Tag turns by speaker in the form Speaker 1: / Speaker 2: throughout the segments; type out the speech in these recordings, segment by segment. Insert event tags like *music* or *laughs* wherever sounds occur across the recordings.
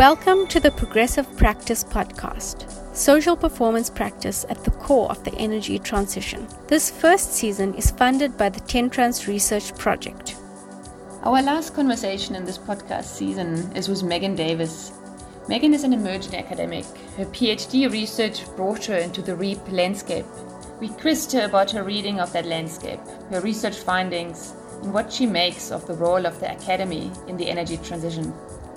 Speaker 1: Welcome to the Progressive Practice Podcast, social performance practice at the core of the energy transition. This first season is funded by the Tentrans Research Project.
Speaker 2: Our last conversation in this podcast season is with Megan Davis. Megan is an emerging academic. Her PhD research brought her into the REAP landscape. We quizzed her about her reading of that landscape, her research findings, and what she makes of the role of the academy in the energy transition.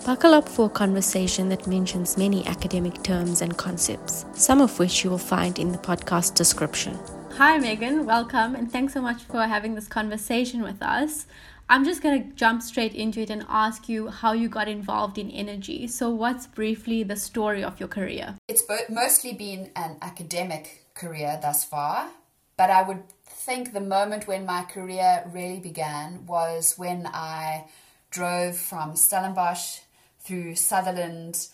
Speaker 1: Buckle up for a conversation that mentions many academic terms and concepts, some of which you will find in the podcast description.
Speaker 3: Hi, Megan. Welcome, and thanks so much for having this conversation with us. I'm just going to jump straight into it and ask you how you got involved in energy. So, what's briefly the story of your career?
Speaker 4: It's mostly been an academic career thus far, but I would think the moment when my career really began was when I drove from Stellenbosch through Sutherland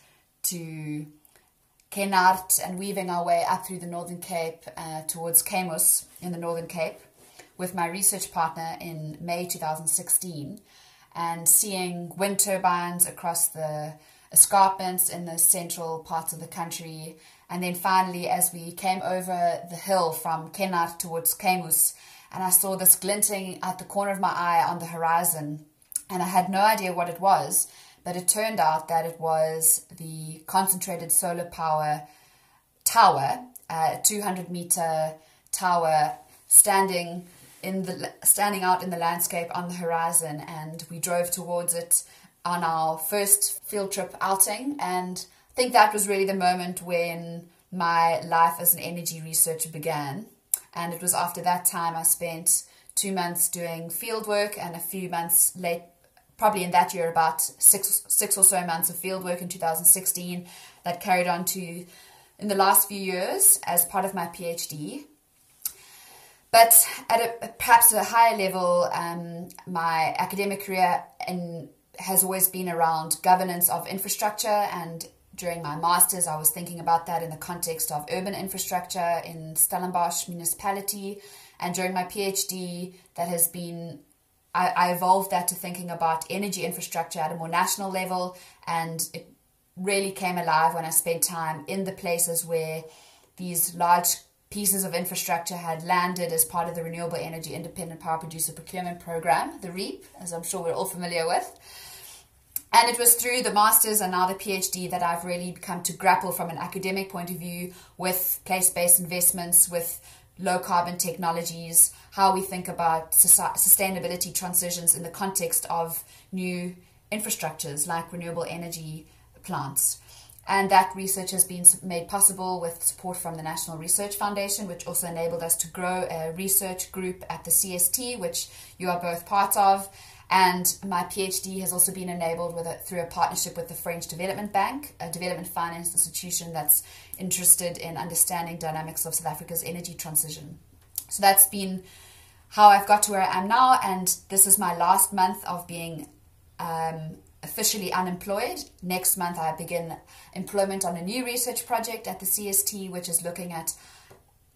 Speaker 4: to Kenhardt and weaving our way up through the Northern Cape uh, towards Keimoes in the Northern Cape with my research partner in May 2016 and seeing wind turbines across the escarpments in the central parts of the country. And then finally, as we came over the hill from Kenhardt towards Keimoes, and I saw this glinting at the corner of my eye on the horizon, and I had no idea what it was but it turned out that it was the concentrated solar power tower, uh, a 200 meter tower standing in the standing out in the landscape on the horizon and we drove towards it on our first field trip outing. And I think that was really the moment when my life as an energy researcher began. And it was after that time I spent 2 months doing field work and a few months late probably in that year about six six or so months of field work in 2016 that carried on to in the last few years as part of my PhD. But at a, perhaps a higher level, um, my academic career in, has always been around governance of infrastructure. And during my master's, I was thinking about that in the context of urban infrastructure in Stellenbosch municipality. And during my PhD, that has been I, I evolved that to thinking about energy infrastructure at a more national level, and it really came alive when I spent time in the places where these large pieces of infrastructure had landed as part of the Renewable Energy Independent Power Producer Procurement Program, the REAP, as I'm sure we're all familiar with. And it was through the master's and now the PhD that I've really come to grapple from an academic point of view with place based investments, with low carbon technologies, how we think about sustainability transitions in the context of new infrastructures like renewable energy plants. And that research has been made possible with support from the National Research Foundation, which also enabled us to grow a research group at the CST, which you are both part of. And my PhD has also been enabled with through a partnership with the French Development Bank, a development finance institution that's interested in understanding dynamics of South Africa's energy transition. So that's been how I've got to where I am now, and this is my last month of being um, officially unemployed. Next month, I begin employment on a new research project at the CST, which is looking at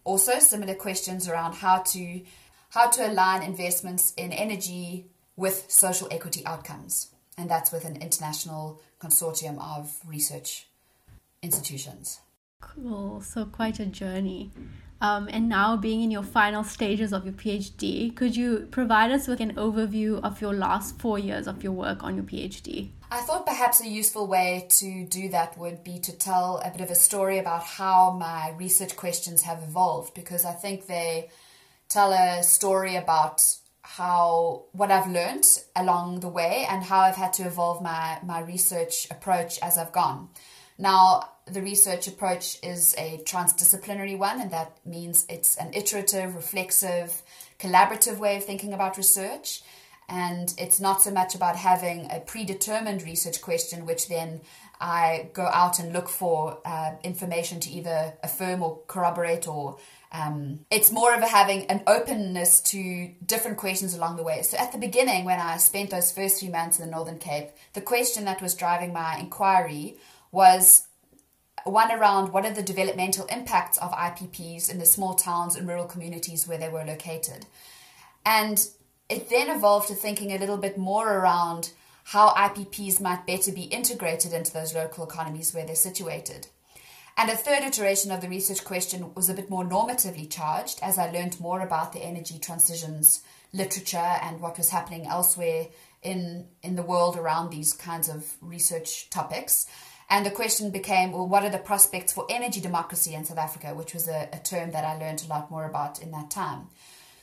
Speaker 4: also similar questions around how to how to align investments in energy with social equity outcomes. And that's with an international consortium of research institutions.
Speaker 3: Cool. So, quite a journey. Um, and now, being in your final stages of your PhD, could you provide us with an overview of your last four years of your work on your PhD?
Speaker 4: I thought perhaps a useful way to do that would be to tell a bit of a story about how my research questions have evolved because I think they tell a story about how what I've learned along the way and how I've had to evolve my my research approach as I've gone. Now, the research approach is a transdisciplinary one, and that means it's an iterative, reflexive, collaborative way of thinking about research. And it's not so much about having a predetermined research question, which then I go out and look for uh, information to either affirm or corroborate or um, it's more of a having an openness to different questions along the way. So at the beginning, when I spent those first few months in the Northern Cape, the question that was driving my inquiry was one around what are the developmental impacts of IPPs in the small towns and rural communities where they were located. And it then evolved to thinking a little bit more around how IPPs might better be integrated into those local economies where they're situated. And a third iteration of the research question was a bit more normatively charged as I learned more about the energy transitions literature and what was happening elsewhere in, in the world around these kinds of research topics. And the question became, well, what are the prospects for energy democracy in South Africa, which was a, a term that I learned a lot more about in that time.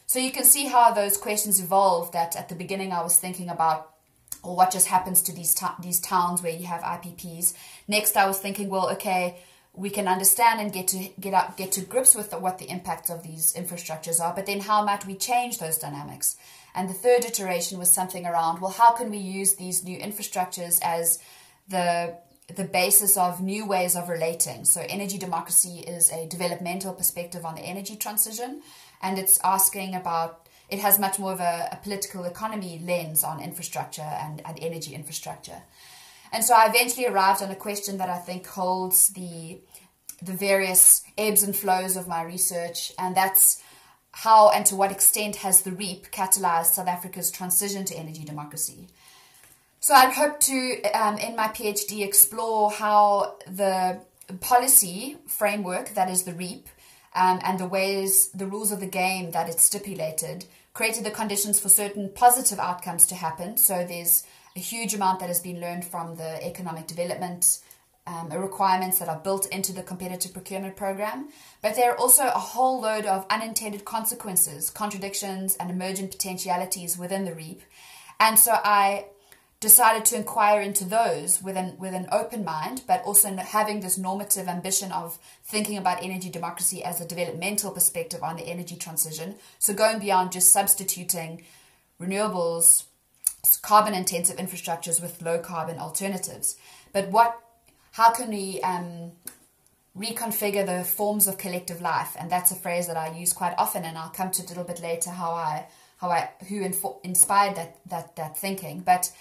Speaker 4: So you can see how those questions evolved. That at the beginning I was thinking about or what just happens to these these towns where you have IPPs. Next, I was thinking, well, okay, we can understand and get to get up, get to grips with the, what the impacts of these infrastructures are. But then, how might we change those dynamics? And the third iteration was something around, well, how can we use these new infrastructures as the the basis of new ways of relating. So, energy democracy is a developmental perspective on the energy transition, and it's asking about it has much more of a, a political economy lens on infrastructure and, and energy infrastructure. And so I eventually arrived on a question that I think holds the the various ebbs and flows of my research, and that's how and to what extent has the REAP catalyzed South Africa's transition to energy democracy? So I'd hope to, um, in my PhD, explore how the policy framework that is the REAP um, and the ways, the rules of the game that it stipulated created the conditions for certain positive outcomes to happen. So there's a huge amount that has been learned from the economic development um, requirements that are built into the competitive procurement program, but there are also a whole load of unintended consequences, contradictions, and emergent potentialities within the REAP. And so I decided to inquire into those with an, with an open mind, but also having this normative ambition of thinking about energy democracy as a developmental perspective on the energy transition. So going beyond just substituting renewables, carbon intensive infrastructures with low carbon alternatives. But what, how can we um, reconfigure the forms of collective life? And that's a phrase that I use quite often, and I'll come to a little bit later how I, how I, who info- inspired that, that, that thinking. But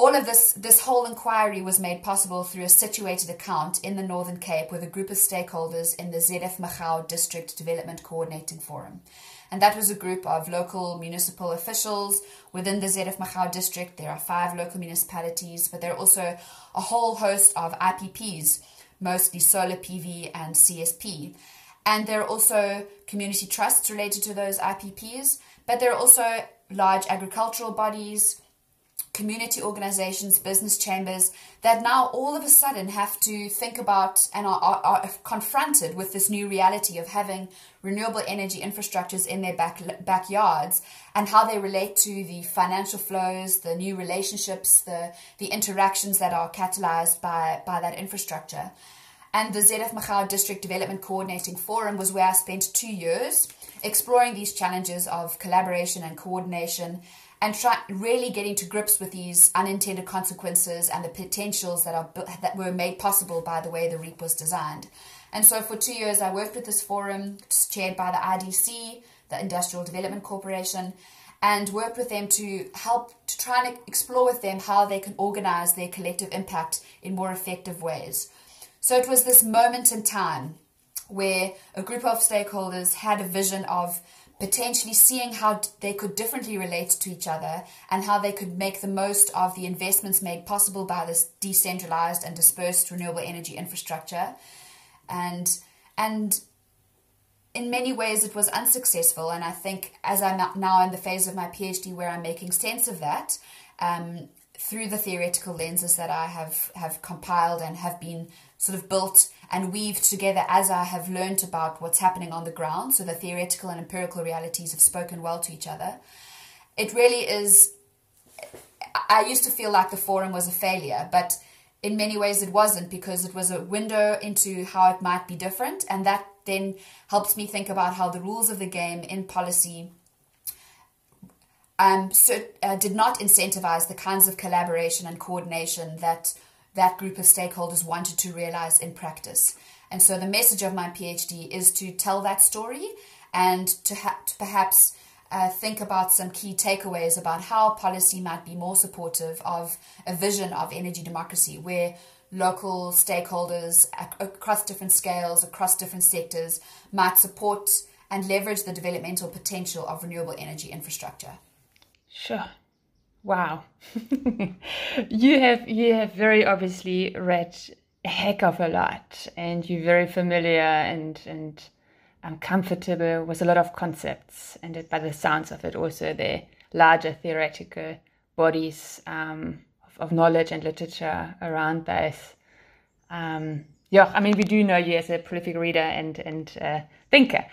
Speaker 4: all of this, this whole inquiry was made possible through a situated account in the Northern Cape with a group of stakeholders in the ZF Mgcawu District Development Coordinating Forum. And that was a group of local municipal officials within the ZF Mgcawu district. There are five local municipalities, but there are also a whole host of IPPs, mostly solar PV and CSP. And there are also community trusts related to those IPPs, but there are also large agricultural bodies, community organizations, business chambers that now all of a sudden have to think about and are, are, are, confronted with this new reality of having renewable energy infrastructures in their back, backyards and how they relate to the financial flows, the new relationships, the, the interactions that are catalyzed by, by that infrastructure. And the ZF Mgcawu District Development Coordinating Forum was where I spent two years exploring these challenges of collaboration and coordination and try really getting to grips with these unintended consequences and the potentials that are that were made possible by the way the REAP was designed. And so for two years, I worked with this forum chaired by the IDC, the Industrial Development Corporation, and worked with them to help to try and explore with them how they can organize their collective impact in more effective ways. So it was this moment in time where a group of stakeholders had a vision of potentially seeing how they could differently relate to each other and how they could make the most of the investments made possible by this decentralized and dispersed renewable energy infrastructure. And and in many ways it was unsuccessful. And i think as i'm now in the phase of my phd where i'm making sense of that um, through the theoretical lenses that i have have compiled and have been sort of built and weave together as I have learned about what's happening on the ground. So the theoretical and empirical realities have spoken well to each other. It really is. I used to feel like the forum was a failure, but in many ways it wasn't because it was a window into how it might be different. And that then helps me think about how the rules of the game in policy um, so, uh, did not incentivize the kinds of collaboration and coordination that that group of stakeholders wanted to realize in practice. And so the message of my PhD is to tell that story and to, ha- to perhaps uh, think about some key takeaways about how policy might be more supportive of a vision of energy democracy where local stakeholders ac- across different scales, across different sectors might support and leverage the developmental potential of renewable energy infrastructure.
Speaker 2: Sure. Wow. *laughs* you have you have very obviously read a heck of a lot and you're very familiar and and um, comfortable with a lot of concepts and it, by the sounds of it also the larger theoretical bodies um, of, of, knowledge and literature around this. Um, yeah, I mean, we do know you as a prolific reader and and uh, thinker,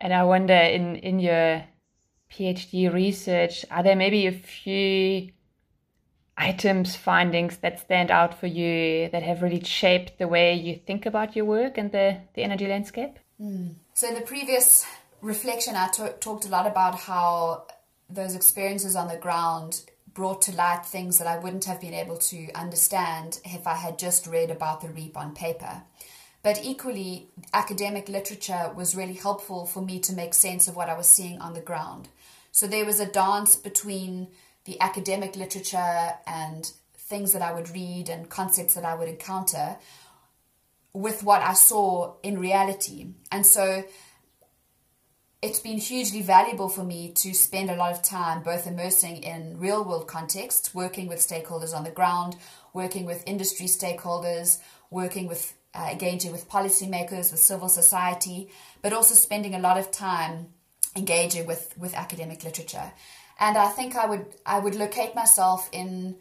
Speaker 2: and I wonder in in your PhD research, are there maybe a few items, findings that stand out for you that have really shaped the way you think about your work and the the energy landscape?
Speaker 4: Mm. So in the previous reflection, I talked a lot about how those experiences on the ground brought to light things that I wouldn't have been able to understand if I had just read about the REAP on paper. But equally, academic literature was really helpful for me to make sense of what I was seeing on the ground. So there was a dance between the academic literature and things that I would read and concepts that I would encounter with what I saw in reality. And so it's been hugely valuable for me to spend a lot of time both immersing in real world context, working with stakeholders on the ground, working with industry stakeholders, working with uh, engaging with policymakers, with civil society, but also spending a lot of time engaging with, with academic literature. And I think I would I would locate myself in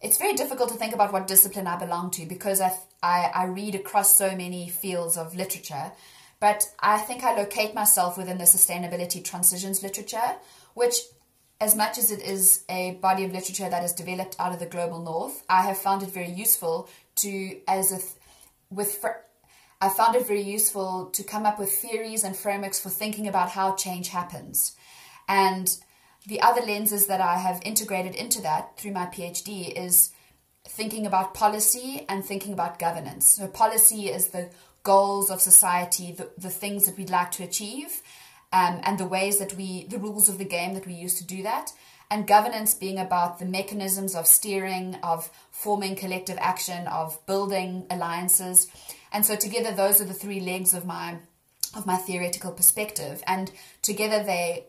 Speaker 4: it's very difficult to think about what discipline I belong to because I, I, I read across so many fields of literature but I think I locate myself within the sustainability transitions literature, which, as much as it is a body of literature that is developed out of the global north, I have found it very useful to, as a, with, I found it very useful to come up with theories and frameworks for thinking about how change happens. And the other lenses that I have integrated into that through my PhD is thinking about policy and thinking about governance. So, policy is the goals of society, the, the things that we'd like to achieve, um, and the ways that we, the rules of the game that we use to do that. And governance being about the mechanisms of steering, of forming collective action, of building alliances. And so together those are the three legs of my of my theoretical perspective. And together they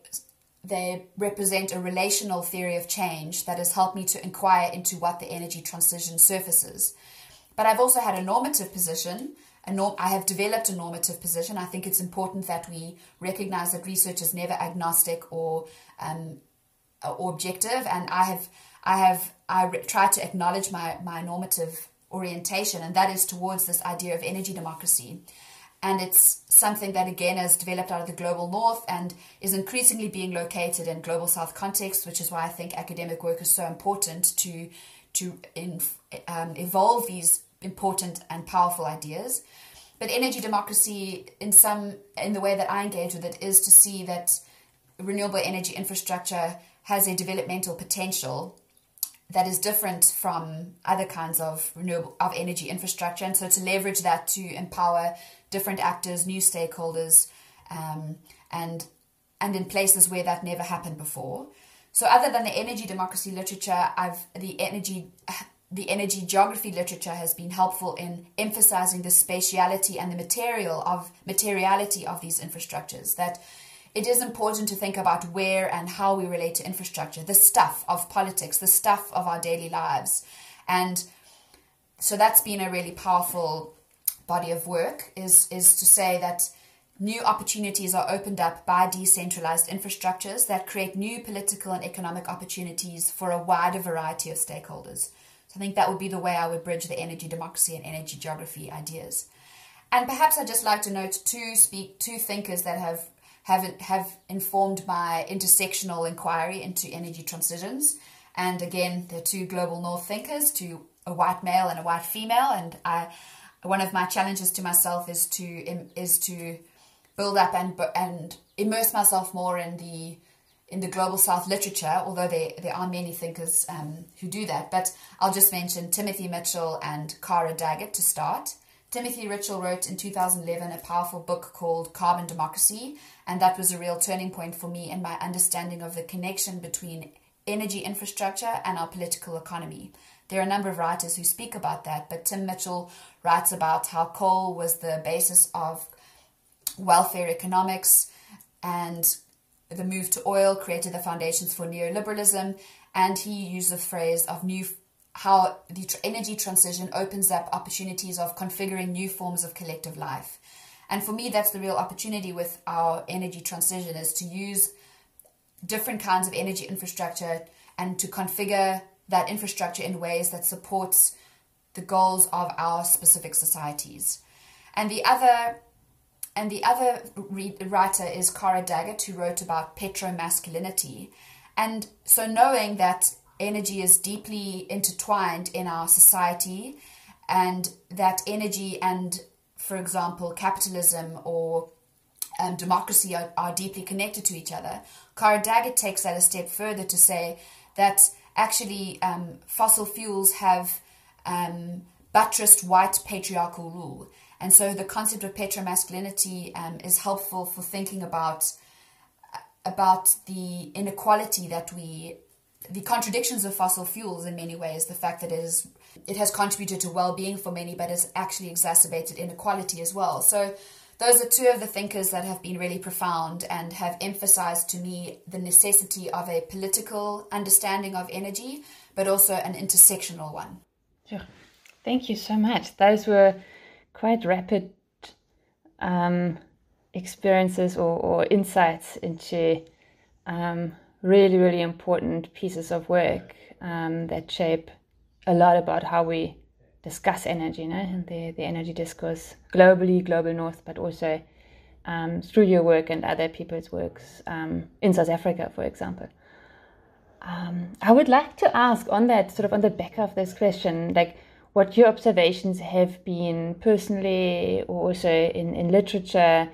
Speaker 4: they represent a relational theory of change that has helped me to inquire into what the energy transition surfaces. But I've also had a normative position a norm, I have developed a normative position. I think it's important that we recognize that research is never agnostic or um, or objective, and I have I have I re- tried to acknowledge my my normative orientation, and that is towards this idea of energy democracy. And it's something that again has developed out of the global north and is increasingly being located in global south context, which is why I think academic work is so important to to in, um, evolve these important and powerful ideas. But energy democracy, in some in the way that I engage with it, is to see that renewable energy infrastructure has a developmental potential that is different from other kinds of renewable of energy infrastructure, and so to leverage that to empower different actors, new stakeholders, um, and and in places where that never happened before. So, other than the energy democracy literature, I've the energy *laughs* the energy geography literature has been helpful in emphasizing the spatiality and the material of materiality of these infrastructures that it is important to think about where and how we relate to infrastructure the stuff of politics the stuff of our daily lives and so that's been a really powerful body of work is is to say that new opportunities are opened up by decentralized infrastructures that create new political and economic opportunities for a wider variety of stakeholders so I think that would be the way I would bridge the energy democracy and energy geography ideas. And perhaps I'd just like to note two speak two thinkers that have have have informed my intersectional inquiry into energy transitions. And again, they're two global north thinkers, two a white male and a white female. And I, one of my challenges to myself is to is to build up and and immerse myself more in the in the global south literature, although there, there are many thinkers um, who do that. But I'll just mention Timothy Mitchell and Cara Daggett to start. Timothy Mitchell wrote in 2011 a powerful book called Carbon Democracy, and that was a real turning point for me in my understanding of the connection between energy infrastructure and our political economy. There are a number of writers who speak about that, but Tim Mitchell writes about how coal was the basis of welfare economics and the move to oil created the foundations for neoliberalism, and he used the phrase of new how the energy transition opens up opportunities of configuring new forms of collective life. And for me, that's the real opportunity with our energy transition is to use different kinds of energy infrastructure and to configure that infrastructure in ways that supports the goals of our specific societies. And the other and the other writer is Cara Daggett, who wrote about petromasculinity. And so, knowing that energy is deeply intertwined in our society, and that energy and, for example, capitalism or um, democracy are, are deeply connected to each other, Cara Daggett takes that a step further to say that actually um, fossil fuels have um, buttressed white patriarchal rule. And so the concept of petromasculinity um, is helpful for thinking about about the inequality that we the contradictions of fossil fuels in many ways the fact that it is it has contributed to well-being for many but has actually exacerbated inequality as well. So those are two of the thinkers that have been really profound and have emphasized to me the necessity of a political understanding of energy but also an intersectional one.
Speaker 2: Sure thank you so much. Those were quite rapid um, experiences or, or, insights into um, really, really important pieces of work um, that shape a lot about how we discuss energy, and the, the energy discourse globally, global north, but also um, through your work and other people's works um, in South Africa, for example. Um, I would like to ask on that, sort of on the back of this question, like what your observations have been personally or also in, in literature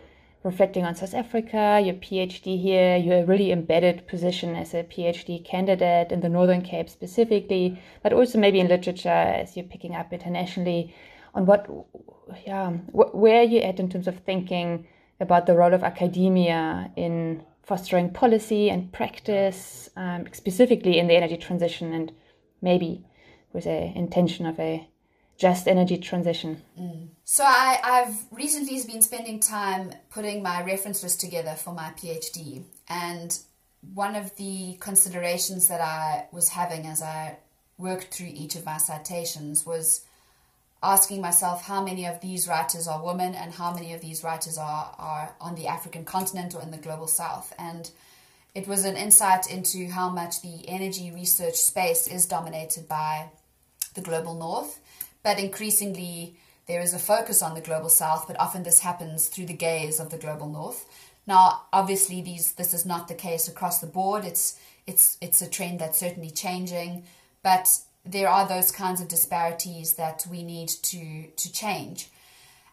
Speaker 2: reflecting on South Africa, your PhD here, your really embedded position as a PhD candidate in the Northern Cape specifically, but also maybe in literature as you're picking up internationally, on what, yeah, where are you at in terms of thinking about the role of academia in fostering policy and practice, um, specifically in the energy transition and maybe with a intention of a just energy transition.
Speaker 4: Mm. So I, I've recently been spending time putting my reference list together for my PhD, and one of the considerations that I was having as I worked through each of my citations was asking myself how many of these writers are women and how many of these writers are, are on the African continent or in the global south. And it was an insight into how much the energy research space is dominated by the global north but increasingly there is a focus on the global south, but often this happens through the gaze of the global north. Now, obviously, these this is not the case across the board. It's it's it's a trend that's certainly changing, but there are those kinds of disparities that we need to to change.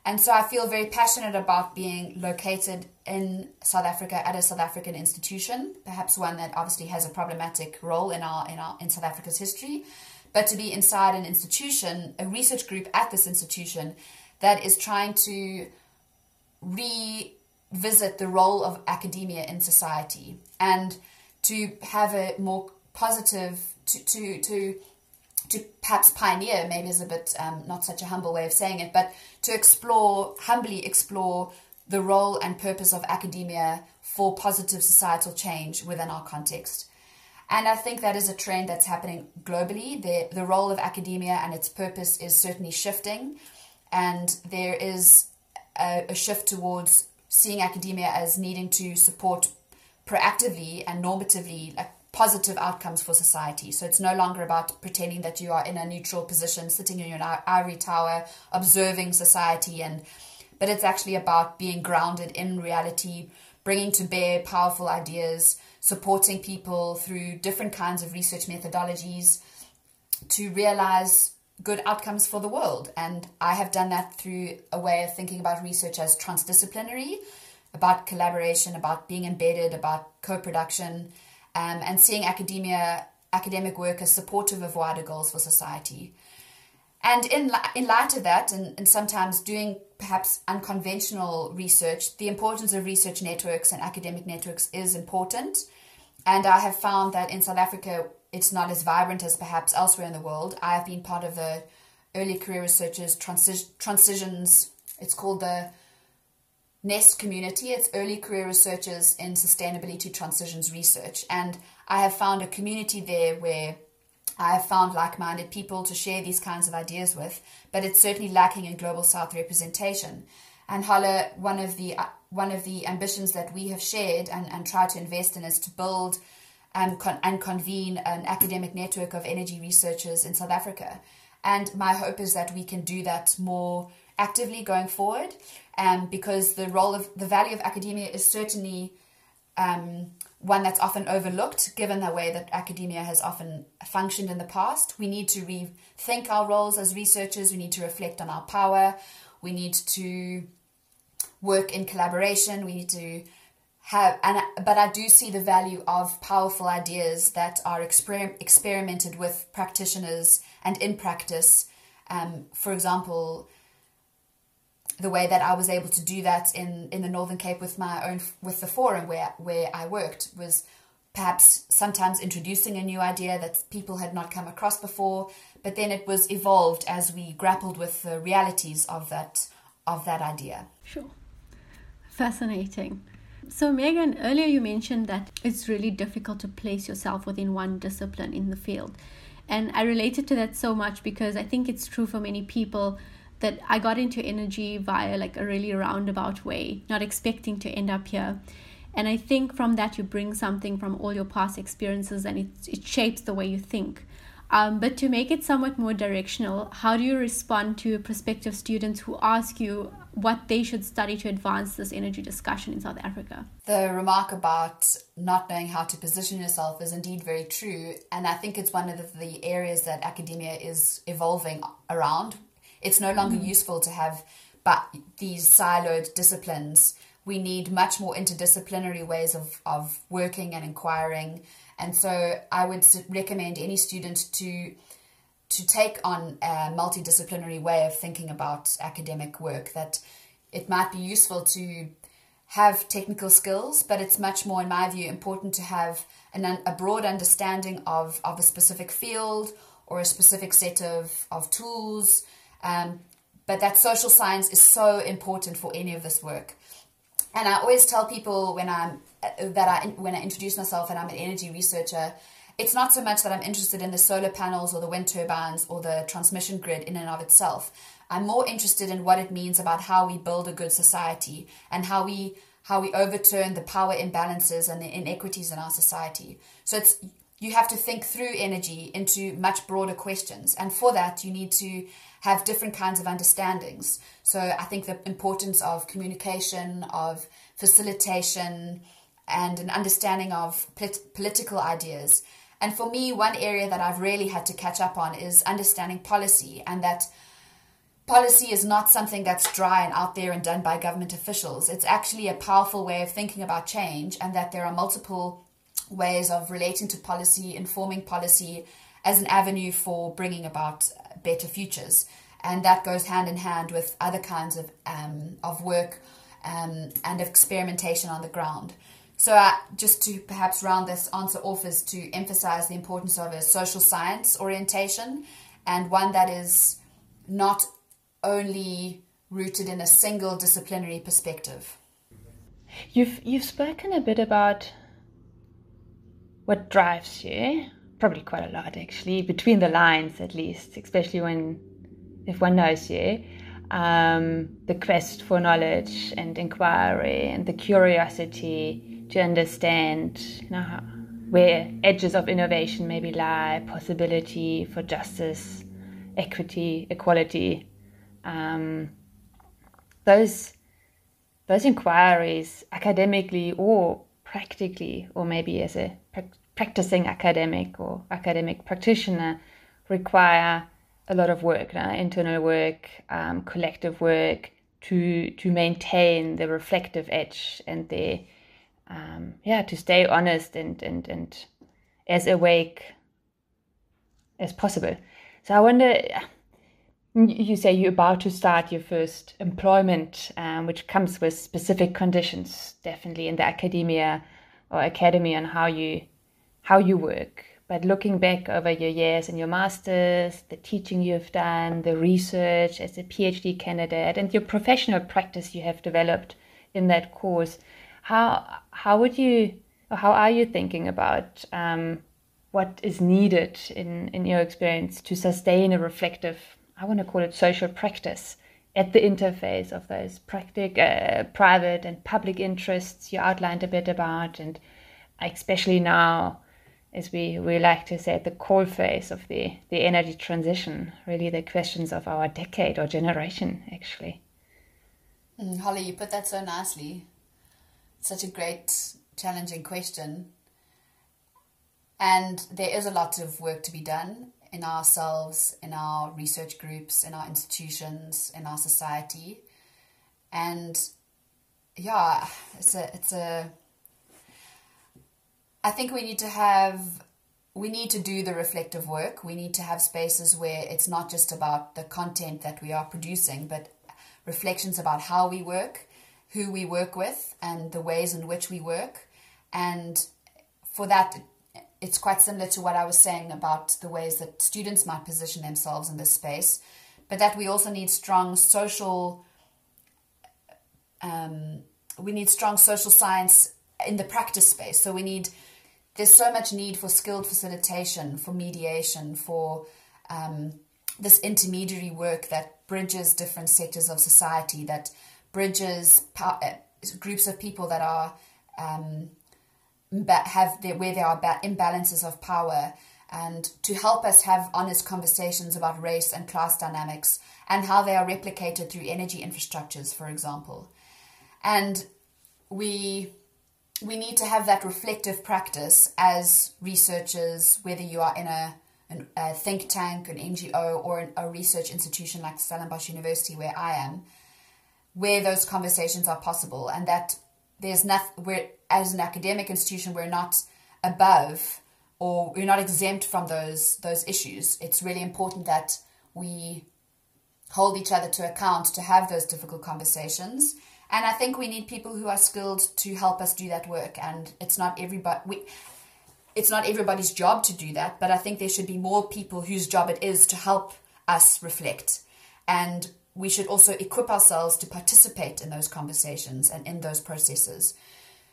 Speaker 4: And so I feel very passionate about being located in South Africa at a South African institution, perhaps one that obviously has a problematic role in our in our in South Africa's history, but to be inside an institution, a research group at this institution that is trying to revisit the role of academia in society and to have a more positive to to to to perhaps pioneer maybe is a bit um, not such a humble way of saying it but to explore humbly explore the role and purpose of academia for positive societal change within our context and I think that is a trend that's happening globally. The, the role of academia and its purpose is certainly shifting. And there is a, a shift towards seeing academia as needing to support proactively and normatively like positive outcomes for society. So it's no longer about pretending that you are in a neutral position, sitting in your ivory tower, observing society, and but it's actually about being grounded in reality, bringing to bear powerful ideas, supporting people through different kinds of research methodologies to realize good outcomes for the world. And I have done that through a way of thinking about research as transdisciplinary, about collaboration, about being embedded, about co production, um, and seeing academia, academic work as supportive of wider goals for society. And in, in light of that, and, and sometimes doing perhaps unconventional research, the importance of research networks and academic networks is important. And I have found that in South Africa, it's not as vibrant as perhaps elsewhere in the world. I have been part of the early career researchers transi- transitions. It's called the Nest community. It's early career researchers in sustainability transitions research. And I have found a community there where I have found like minded people to share these kinds of ideas with, but it's certainly lacking in Global South representation. And Holly, one of the uh, one of the ambitions that we have shared and, and tried to invest in is to build um, con- and convene an academic network of energy researchers in South Africa. And my hope is that we can do that more actively going forward, um, because the role of the value of academia is certainly um, one that's often overlooked given the way that academia has often functioned in the past. We need to rethink our roles as researchers, we need to reflect on our power, we need to work in collaboration, we need to have and but I do see the value of powerful ideas that are exper- experimented with practitioners and in practice. Um, for example, the way that I was able to do that in, in the Northern Cape with my own with the forum where where I worked was perhaps sometimes introducing a new idea that people had not come across before, but then it was evolved as we grappled with the realities of that of that idea.
Speaker 3: Sure. Fascinating. So, Megan, earlier you mentioned that it's really difficult to place yourself within one discipline in the field. And I related to that so much because I think it's true for many people that I got into energy via like a really roundabout way, not expecting to end up here. And I think from that, you bring something from all your past experiences and it, it shapes the way you think. Um, but to make it somewhat more directional, how do you respond to prospective students who ask you what they should study to advance this energy discussion in South Africa?
Speaker 4: The remark about not knowing how to position yourself is indeed very true. And I think it's one of the, areas that academia is evolving around. It's no longer mm. useful to have but these siloed disciplines. We need much more interdisciplinary ways of, of working and inquiring and so I would recommend any student to to take on a multidisciplinary way of thinking about academic work that it might be useful to have technical skills, but it's much more, in my view, important to have an, a broad understanding of, of a specific field or a specific set of, of tools. Um, but that social science is so important for any of this work. And I always tell people when I'm that I when I introduce myself and I'm an energy researcher, it's not so much that I'm interested in the solar panels or the wind turbines or the transmission grid in and of itself. I'm more interested in what it means about how we build a good society and how we how we overturn the power imbalances and the inequities in our society. So it's you have to think through energy into much broader questions. And for that, you need to have different kinds of understandings. So I think the importance of communication, of facilitation, and an understanding of polit- political ideas. And for me, one area that I've really had to catch up on is understanding policy, and that policy is not something that's dry and out there and done by government officials. It's actually a powerful way of thinking about change, and that there are multiple ways of relating to policy, informing policy as an avenue for bringing about better futures. And that goes hand in hand with other kinds of, um, of work um, and experimentation on the ground. So, uh, just to perhaps round this answer off, is to emphasize the importance of a social science orientation and one that is not only rooted in a single disciplinary perspective.
Speaker 2: You've you've spoken a bit about what drives you, probably quite a lot actually, between the lines at least, especially when if one knows you. Um, the quest for knowledge and inquiry and the curiosity to understand you know, where edges of innovation maybe lie, possibility for justice, equity, equality. Um, those those inquiries, academically or practically, or maybe as a pra- practicing academic or academic practitioner, require a lot of work, internal work, um, collective work to to maintain the reflective edge and the um, yeah to stay honest and and and as awake as possible so i wonder you say you're about to start your first employment um, which comes with specific conditions definitely in the academia or academy on how you how you work but looking back over your years and your masters the teaching you've done the research as a phd candidate and your professional practice you have developed in that course. How how would you how are you thinking about um, what is needed in in your experience to sustain a reflective? I want to call it social practice at the interface of those practic, uh, private and public interests you outlined a bit about, and especially now, as we, we like to say, at the core phase of the, the energy transition, really the questions of our decade or generation, actually.
Speaker 4: Mm, Holly, you put that so nicely. Such a great, challenging question. And there is a lot of work to be done in ourselves, in our research groups, in our institutions, in our society. And yeah, it's a it's a I think we need to have we need to do the reflective work. We need to have spaces where it's not just about the content that we are producing, but reflections about how we work, who we work with, and the ways in which we work. And for that, it's quite similar to what I was saying about the ways that students might position themselves in this space, but that we also need strong social. Um, we need strong social science in the practice space. So we need. There's so much need for skilled facilitation, for mediation, for um, this intermediary work that bridges different sectors of society, that bridges uh, groups of people that are um, have the, where there are imbalances of power and to help us have honest conversations about race and class dynamics and how they are replicated through energy infrastructures, for example. And we we need to have that reflective practice as researchers, whether you are in a, an, a think tank, an NGO, or an, a research institution like Stellenbosch University, where I am, where those conversations are possible, and that there's nothing. We're as an academic institution, we're not above or we're not exempt from those those issues. It's really important that we hold each other to account to have those difficult conversations. And I think we need people who are skilled to help us do that work. And it's not everybody we it's not everybody's job to do that, but I think there should be more people whose job it is to help us reflect. And we should also equip ourselves to participate in those conversations and in those processes.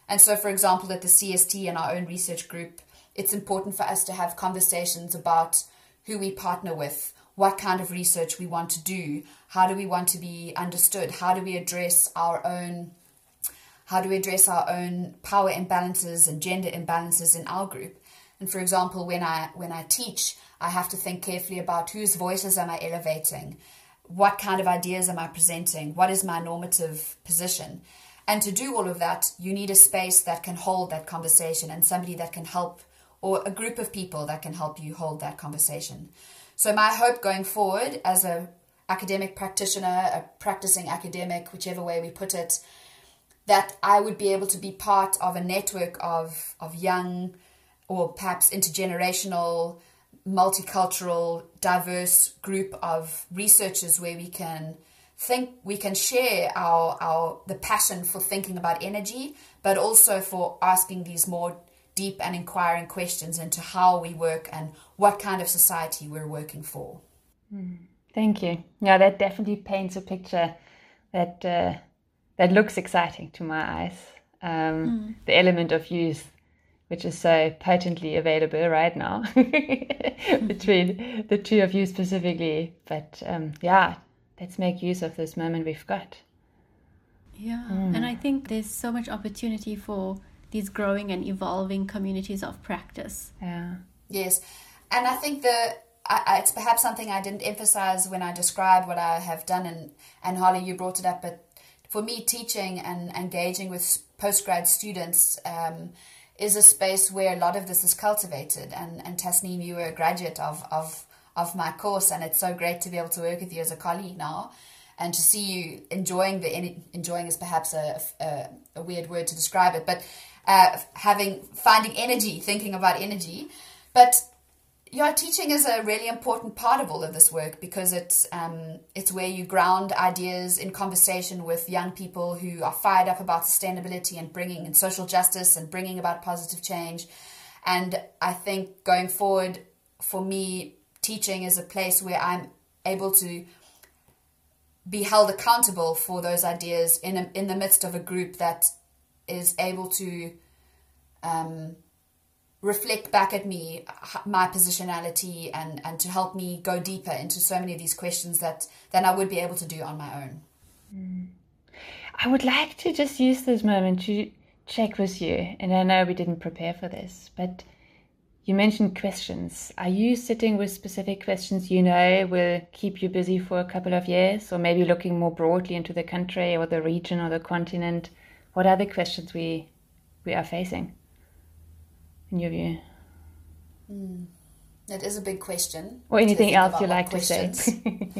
Speaker 4: And so, for example, at the CST and our own research group, it's important for us to have conversations about who we partner with, what kind of research we want to do, how do we want to be understood, how do we address our own how do we address our own power imbalances and gender imbalances in our group. And for example, when I when I teach, I have to think carefully about whose voices am I elevating, what kind of ideas am I presenting, what is my normative position. And to do all of that, you need a space that can hold that conversation and somebody that can help, or a group of people that can help you hold that conversation. So, my hope going forward as a academic practitioner, a practicing academic, whichever way we put it, that I would be able to be part of a network of, of young or perhaps intergenerational, multicultural, diverse group of researchers where we can think we can share our, our the passion for thinking about energy, but also for asking these more deep and inquiring questions into how we work and what kind of society we're working for.
Speaker 2: Hmm. Thank you. Yeah, that definitely paints a picture that uh, that looks exciting to my eyes. Um, mm. The element of youth, which is so potently available right now *laughs* between the two of you specifically. But um, yeah, let's make use of this moment we've got.
Speaker 3: Yeah, mm. and I think there's so much opportunity for these growing and evolving communities of practice.
Speaker 2: Yeah.
Speaker 4: Yes, and I think that it's perhaps something I didn't emphasize when I described what I have done, and and Holly, you brought it up, but for me, teaching and engaging with postgrad students. Um, is a space where a lot of this is cultivated, and and Tasneem, you were a graduate of of of my course, and it's so great to be able to work with you as a colleague now, and to see you enjoying the enjoying is perhaps a, a, a weird word to describe it, but uh, having finding energy, thinking about energy, but yeah, teaching is a really important part of all of this work because it's um, it's where you ground ideas in conversation with young people who are fired up about sustainability and bringing in social justice and bringing about positive change. And I think going forward, for me, teaching is a place where I'm able to be held accountable for those ideas in a, in the midst of a group that is able to um, reflect back at me my positionality and, and to help me go deeper into so many of these questions that than I would be able to do on my own.
Speaker 2: I would like to just use this moment to check with you, and I know we didn't prepare for this, but you mentioned questions. Are you sitting with specific questions you know will keep you busy for a couple of years, or maybe looking more broadly into the country or the region or the continent? What are the questions we we are facing? In your view?
Speaker 4: Mm. That is a big question.
Speaker 2: Or anything else you like questions. to say?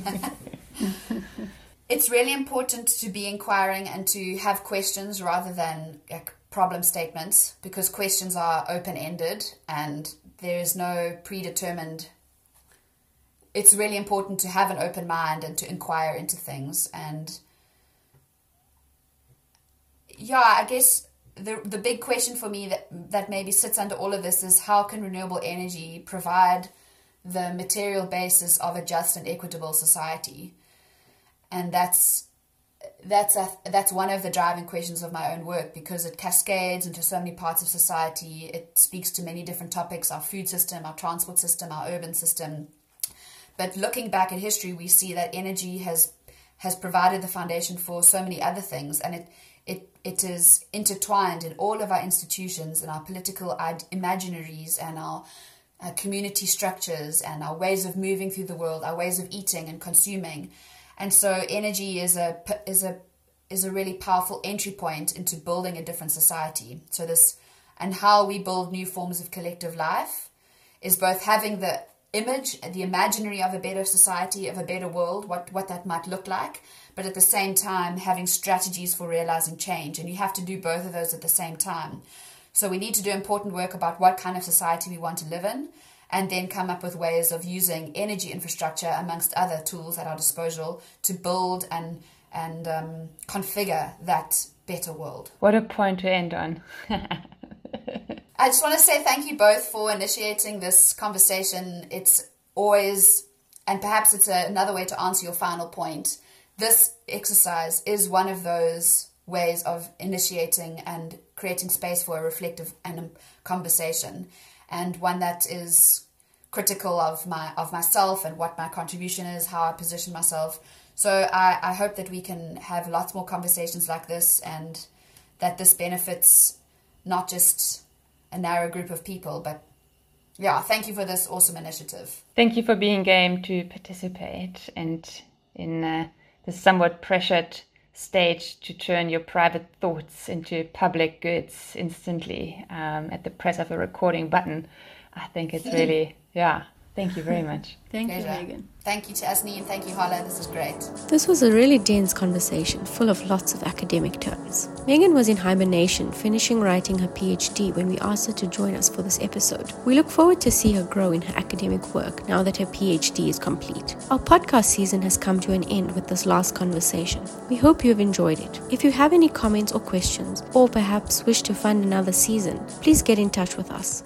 Speaker 2: *laughs* *laughs*
Speaker 4: it's really important to be inquiring and to have questions rather than like, problem statements because questions are open ended and there is no predetermined. It's really important to have an open mind and to inquire into things. And yeah, I guess the the big question for me that that maybe sits under all of this is how can renewable energy provide the material basis of a just and equitable society, and that's that's a, that's one of the driving questions of my own work because it cascades into so many parts of society. It speaks to many different topics: our food system, our transport system, our urban system. But looking back at history, we see that energy has has provided the foundation for so many other things, and it it, it is intertwined in all of our institutions and our political imaginaries and our uh, community structures and our ways of moving through the world, our ways of eating and consuming. And so energy is a is a is a really powerful entry point into building a different society. So this and how we build new forms of collective life is both having the image, the imaginary of a better society, of a better world, what, what that might look like, but at the same time having strategies for realizing change. And you have to do both of those at the same time. So we need to do important work about what kind of society we want to live in and then come up with ways of using energy infrastructure amongst other tools at our disposal to build and and um, configure that better world.
Speaker 2: What a point to end on. *laughs*
Speaker 4: I just want to say thank you both for initiating this conversation. It's always, and perhaps it's a, another way to answer your final point this exercise is one of those ways of initiating and creating space for a reflective and conversation, and one that is critical of my of myself and what my contribution is, how I position myself. So I, I hope that we can have lots more conversations like this, and that this benefits not just a narrow group of people, but yeah, thank you for this awesome initiative.
Speaker 2: Thank you for being game to participate and in. Uh, the somewhat pressured stage to turn your private thoughts into public goods instantly um, at the press of a recording button. I think it's *laughs* really, yeah, Thank you very much. *laughs*
Speaker 3: Thank Pleasure. you, Megan.
Speaker 4: Thank you to Asni and thank you, Holly. This is great.
Speaker 1: This was a really dense conversation full of lots of academic terms. Megan was in hibernation, finishing writing her PhD when we asked her to join us for this episode. We look forward to see her grow in her academic work now that her PhD is complete. Our podcast season has come to an end with this last conversation. We hope you have enjoyed it. If you have any comments or questions, or perhaps wish to fund another season, please get in touch with us.